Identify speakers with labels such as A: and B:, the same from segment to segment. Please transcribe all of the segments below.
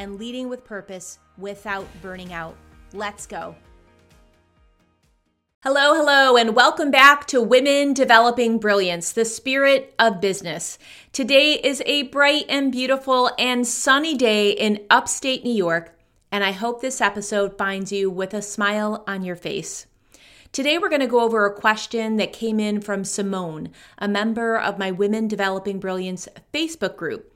A: and leading with purpose without burning out. Let's go. Hello, hello, and welcome back to Women Developing Brilliance, the spirit of business. Today is a bright and beautiful and sunny day in upstate New York, and I hope this episode finds you with a smile on your face. Today, we're going to go over a question that came in from Simone, a member of my Women Developing Brilliance Facebook group.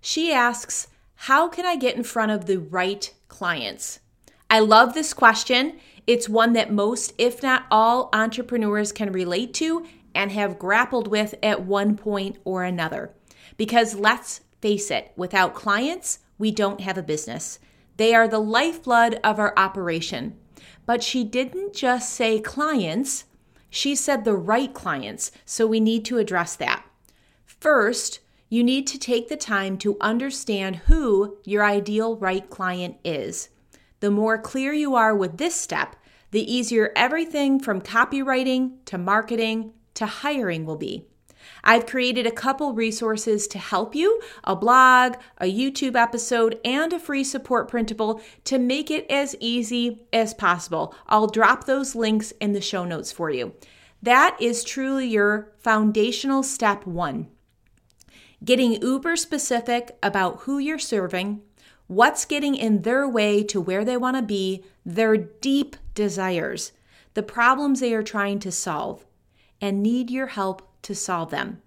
A: She asks, How can I get in front of the right clients? I love this question. It's one that most, if not all, entrepreneurs can relate to and have grappled with at one point or another. Because let's face it, without clients, we don't have a business. They are the lifeblood of our operation. But she didn't just say clients, she said the right clients. So we need to address that. First, you need to take the time to understand who your ideal right client is. The more clear you are with this step, the easier everything from copywriting to marketing to hiring will be. I've created a couple resources to help you a blog, a YouTube episode, and a free support printable to make it as easy as possible. I'll drop those links in the show notes for you. That is truly your foundational step one getting uber specific about who you're serving, what's getting in their way to where they want to be, their deep desires, the problems they are trying to solve, and need your help to solve them.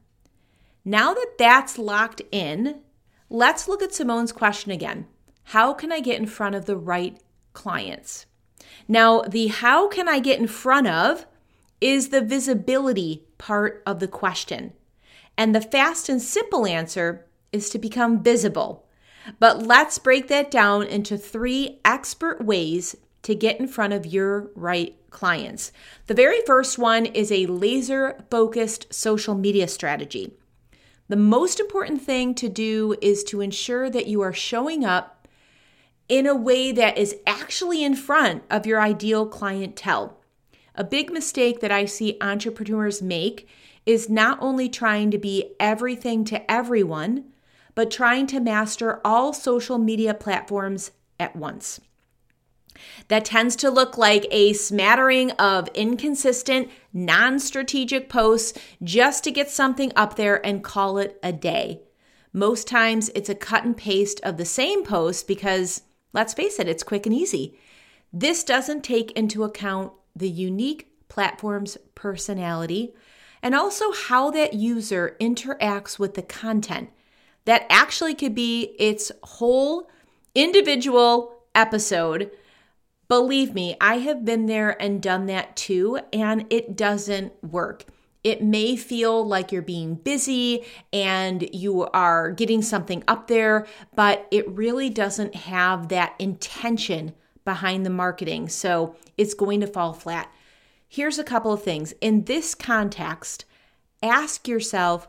A: Now that that's locked in, let's look at Simone's question again. How can I get in front of the right clients? Now, the how can I get in front of is the visibility part of the question. And the fast and simple answer is to become visible. But let's break that down into three expert ways to get in front of your right clients. The very first one is a laser focused social media strategy. The most important thing to do is to ensure that you are showing up in a way that is actually in front of your ideal clientele. A big mistake that I see entrepreneurs make is not only trying to be everything to everyone, but trying to master all social media platforms at once. That tends to look like a smattering of inconsistent, non strategic posts just to get something up there and call it a day. Most times it's a cut and paste of the same post because, let's face it, it's quick and easy. This doesn't take into account the unique platform's personality, and also how that user interacts with the content. That actually could be its whole individual episode. Believe me, I have been there and done that too, and it doesn't work. It may feel like you're being busy and you are getting something up there, but it really doesn't have that intention behind the marketing. So it's going to fall flat. Here's a couple of things. In this context, ask yourself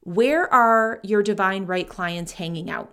A: where are your divine right clients hanging out?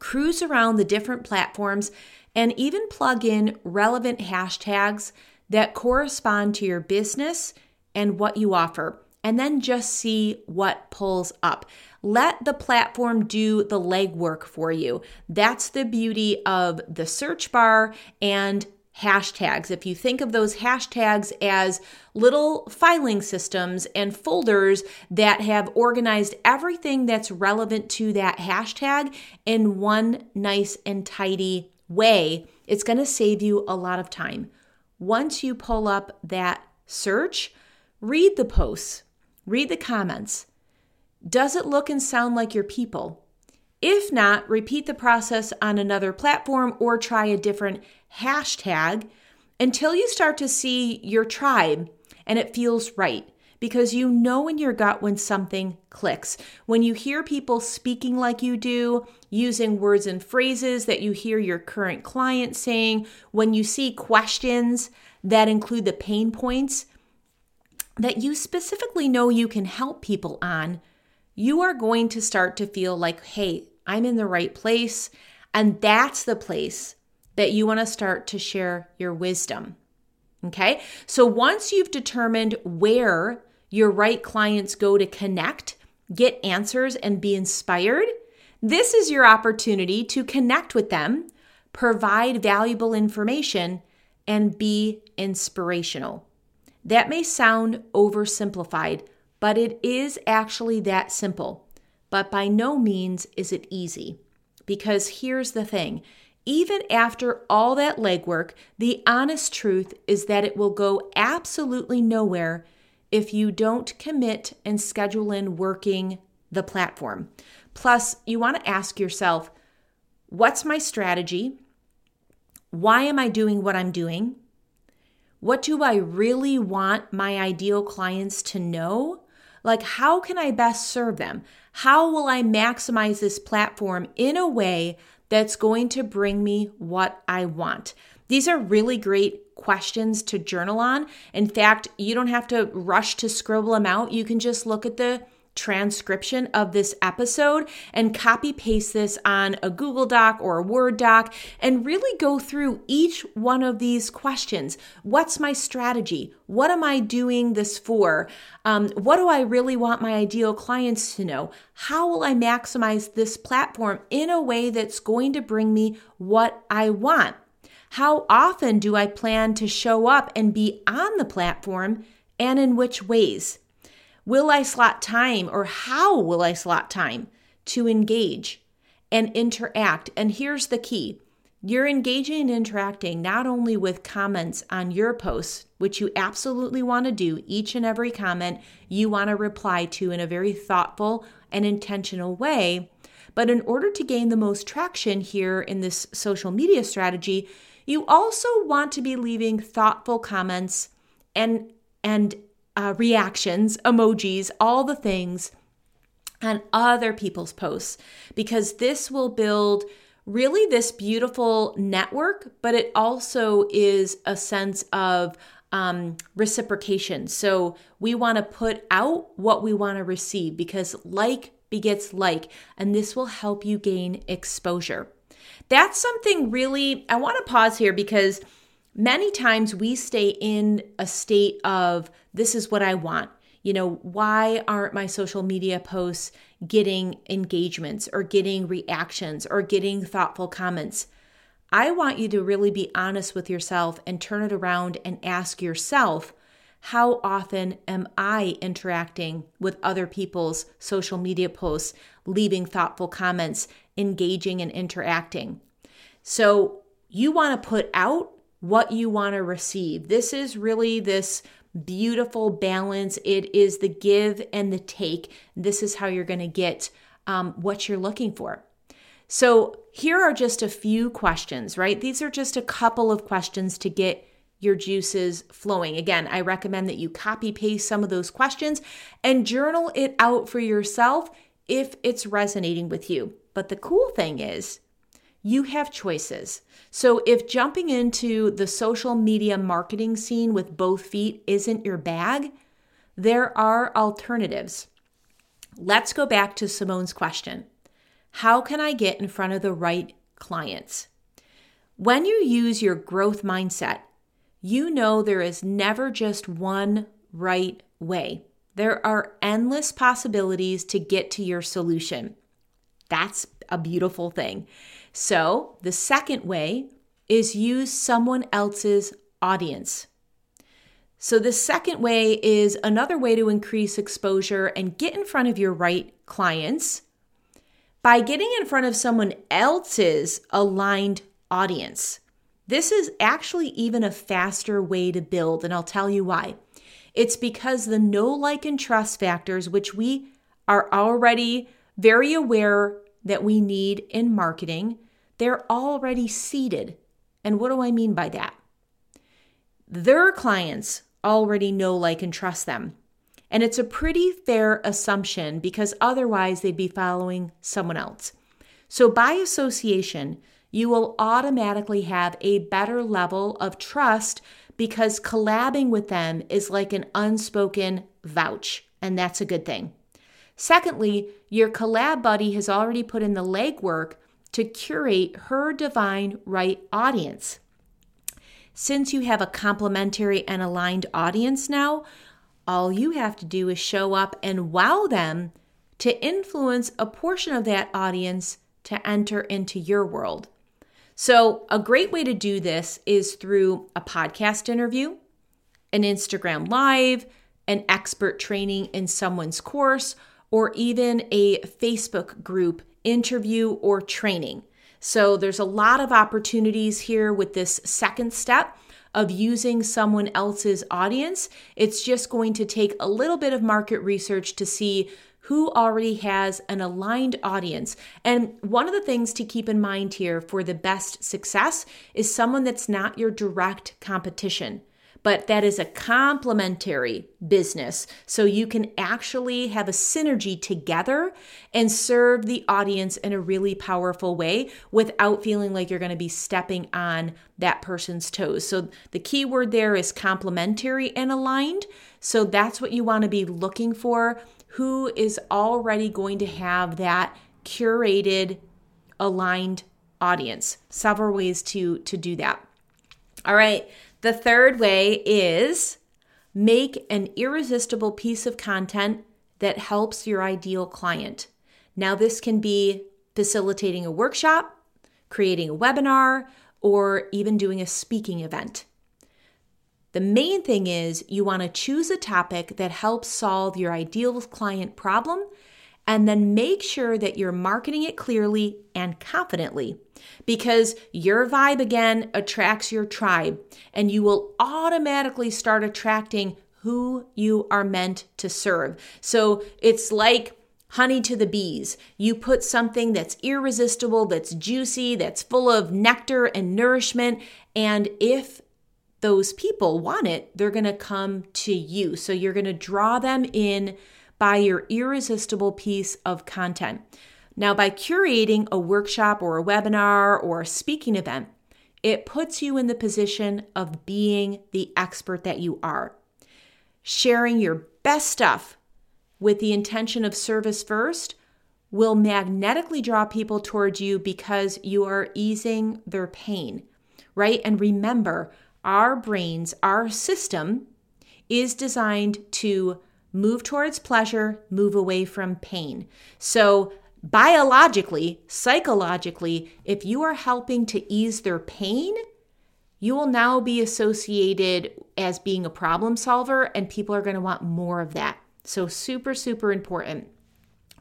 A: Cruise around the different platforms and even plug in relevant hashtags that correspond to your business and what you offer. And then just see what pulls up. Let the platform do the legwork for you. That's the beauty of the search bar and hashtags. If you think of those hashtags as little filing systems and folders that have organized everything that's relevant to that hashtag in one nice and tidy way, it's going to save you a lot of time. Once you pull up that search, read the posts, read the comments. Does it look and sound like your people? If not, repeat the process on another platform or try a different hashtag until you start to see your tribe and it feels right. because you know in your gut when something clicks. When you hear people speaking like you do, using words and phrases that you hear your current client saying, when you see questions that include the pain points that you specifically know you can help people on, you are going to start to feel like, hey, I'm in the right place. And that's the place that you want to start to share your wisdom. Okay. So once you've determined where your right clients go to connect, get answers, and be inspired, this is your opportunity to connect with them, provide valuable information, and be inspirational. That may sound oversimplified, but it is actually that simple. But by no means is it easy. Because here's the thing even after all that legwork, the honest truth is that it will go absolutely nowhere if you don't commit and schedule in working the platform. Plus, you want to ask yourself what's my strategy? Why am I doing what I'm doing? What do I really want my ideal clients to know? Like, how can I best serve them? How will I maximize this platform in a way that's going to bring me what I want? These are really great questions to journal on. In fact, you don't have to rush to scribble them out. You can just look at the transcription of this episode and copy paste this on a Google Doc or a Word doc and really go through each one of these questions. What's my strategy? What am I doing this for? Um, what do I really want my ideal clients to know? How will I maximize this platform in a way that's going to bring me what I want? How often do I plan to show up and be on the platform and in which ways? Will I slot time or how will I slot time to engage and interact? And here's the key you're engaging and interacting not only with comments on your posts, which you absolutely want to do, each and every comment you want to reply to in a very thoughtful and intentional way. But in order to gain the most traction here in this social media strategy, you also want to be leaving thoughtful comments and and uh, reactions, emojis, all the things on other people's posts because this will build really this beautiful network, but it also is a sense of um, reciprocation. So we want to put out what we want to receive because like begets like, and this will help you gain exposure. That's something really, I want to pause here because many times we stay in a state of this is what I want. You know, why aren't my social media posts getting engagements or getting reactions or getting thoughtful comments? I want you to really be honest with yourself and turn it around and ask yourself, how often am I interacting with other people's social media posts, leaving thoughtful comments, engaging and interacting? So, you want to put out what you want to receive. This is really this beautiful balance. It is the give and the take. This is how you're going to get um, what you're looking for. So, here are just a few questions, right? These are just a couple of questions to get your juices flowing. Again, I recommend that you copy paste some of those questions and journal it out for yourself if it's resonating with you. But the cool thing is, you have choices. So if jumping into the social media marketing scene with both feet isn't your bag, there are alternatives. Let's go back to Simone's question How can I get in front of the right clients? When you use your growth mindset, you know there is never just one right way. There are endless possibilities to get to your solution. That's a beautiful thing. So, the second way is use someone else's audience. So, the second way is another way to increase exposure and get in front of your right clients by getting in front of someone else's aligned audience. This is actually even a faster way to build, and I'll tell you why. It's because the know, like, and trust factors, which we are already very aware that we need in marketing, they're already seated. And what do I mean by that? Their clients already know, like, and trust them. And it's a pretty fair assumption because otherwise they'd be following someone else. So, by association, you will automatically have a better level of trust because collabing with them is like an unspoken vouch, and that's a good thing. Secondly, your collab buddy has already put in the legwork to curate her divine right audience. Since you have a complementary and aligned audience now, all you have to do is show up and wow them to influence a portion of that audience to enter into your world. So, a great way to do this is through a podcast interview, an Instagram live, an expert training in someone's course, or even a Facebook group interview or training. So, there's a lot of opportunities here with this second step of using someone else's audience. It's just going to take a little bit of market research to see who already has an aligned audience. And one of the things to keep in mind here for the best success is someone that's not your direct competition but that is a complementary business. So you can actually have a synergy together and serve the audience in a really powerful way without feeling like you're going to be stepping on that person's toes. So the key word there is complementary and aligned. So that's what you want to be looking for. Who is already going to have that curated, aligned audience? Several ways to to do that. All right. The third way is make an irresistible piece of content that helps your ideal client. Now, this can be facilitating a workshop, creating a webinar, or even doing a speaking event. The main thing is you want to choose a topic that helps solve your ideal client problem and then make sure that you're marketing it clearly and confidently because your vibe again attracts your tribe and you will automatically start attracting who you are meant to serve. So it's like honey to the bees. You put something that's irresistible, that's juicy, that's full of nectar and nourishment. And if those people want it, they're going to come to you. So you're going to draw them in by your irresistible piece of content. Now, by curating a workshop or a webinar or a speaking event, it puts you in the position of being the expert that you are. Sharing your best stuff with the intention of service first will magnetically draw people towards you because you are easing their pain, right? And remember, our brains, our system is designed to move towards pleasure, move away from pain. So, biologically, psychologically, if you are helping to ease their pain, you will now be associated as being a problem solver, and people are going to want more of that. So, super, super important.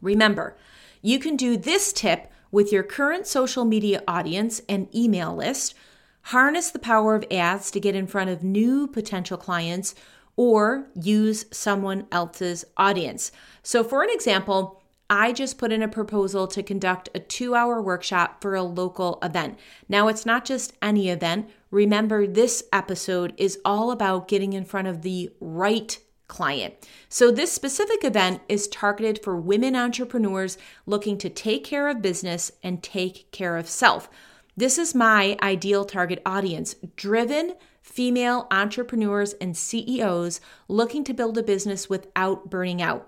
A: Remember, you can do this tip with your current social media audience and email list. Harness the power of ads to get in front of new potential clients or use someone else's audience. So, for an example, I just put in a proposal to conduct a two hour workshop for a local event. Now, it's not just any event. Remember, this episode is all about getting in front of the right client. So, this specific event is targeted for women entrepreneurs looking to take care of business and take care of self. This is my ideal target audience driven female entrepreneurs and CEOs looking to build a business without burning out.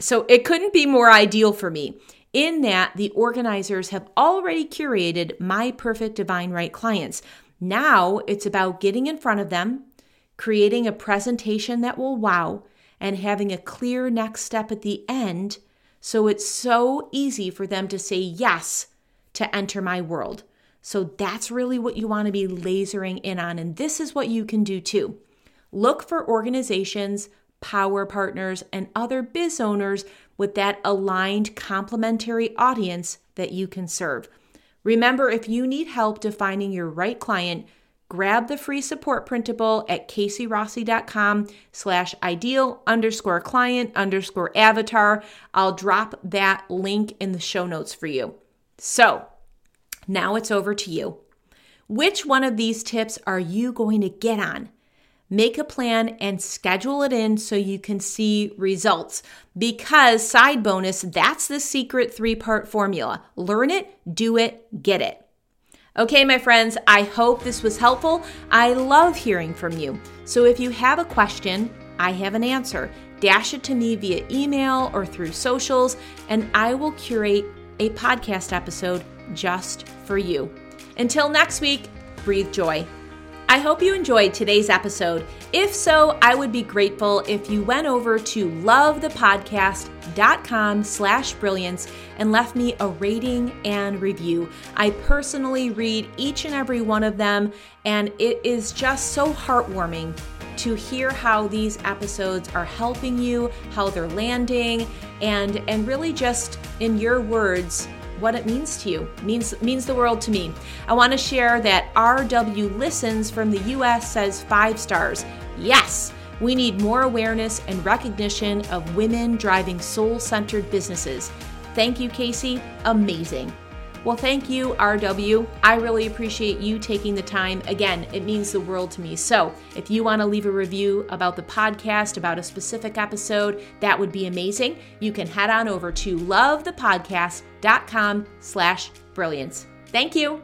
A: So it couldn't be more ideal for me in that the organizers have already curated my perfect divine right clients. Now it's about getting in front of them, creating a presentation that will wow, and having a clear next step at the end so it's so easy for them to say yes to enter my world. So that's really what you want to be lasering in on. And this is what you can do too. Look for organizations, power partners, and other biz owners with that aligned complementary audience that you can serve. Remember, if you need help defining your right client, grab the free support printable at caseyrossi.com slash ideal underscore client underscore avatar. I'll drop that link in the show notes for you. So now it's over to you. Which one of these tips are you going to get on? make a plan and schedule it in so you can see results. Because, side bonus, that's the secret three part formula learn it, do it, get it. Okay, my friends, I hope this was helpful. I love hearing from you. So if you have a question, I have an answer. Dash it to me via email or through socials, and I will curate a podcast episode just for you. Until next week, breathe joy. I hope you enjoyed today's episode. If so, I would be grateful if you went over to lovethepodcast.com slash brilliance and left me a rating and review. I personally read each and every one of them, and it is just so heartwarming to hear how these episodes are helping you, how they're landing, and and really just in your words what it means to you. means means the world to me. I want to share that RW Listens from the US says 5 stars. Yes, we need more awareness and recognition of women driving soul-centered businesses. Thank you, Casey. Amazing. Well, thank you, RW. I really appreciate you taking the time. Again, it means the world to me. So, if you want to leave a review about the podcast, about a specific episode, that would be amazing. You can head on over to lovethepodcast.com slash brilliance. Thank you.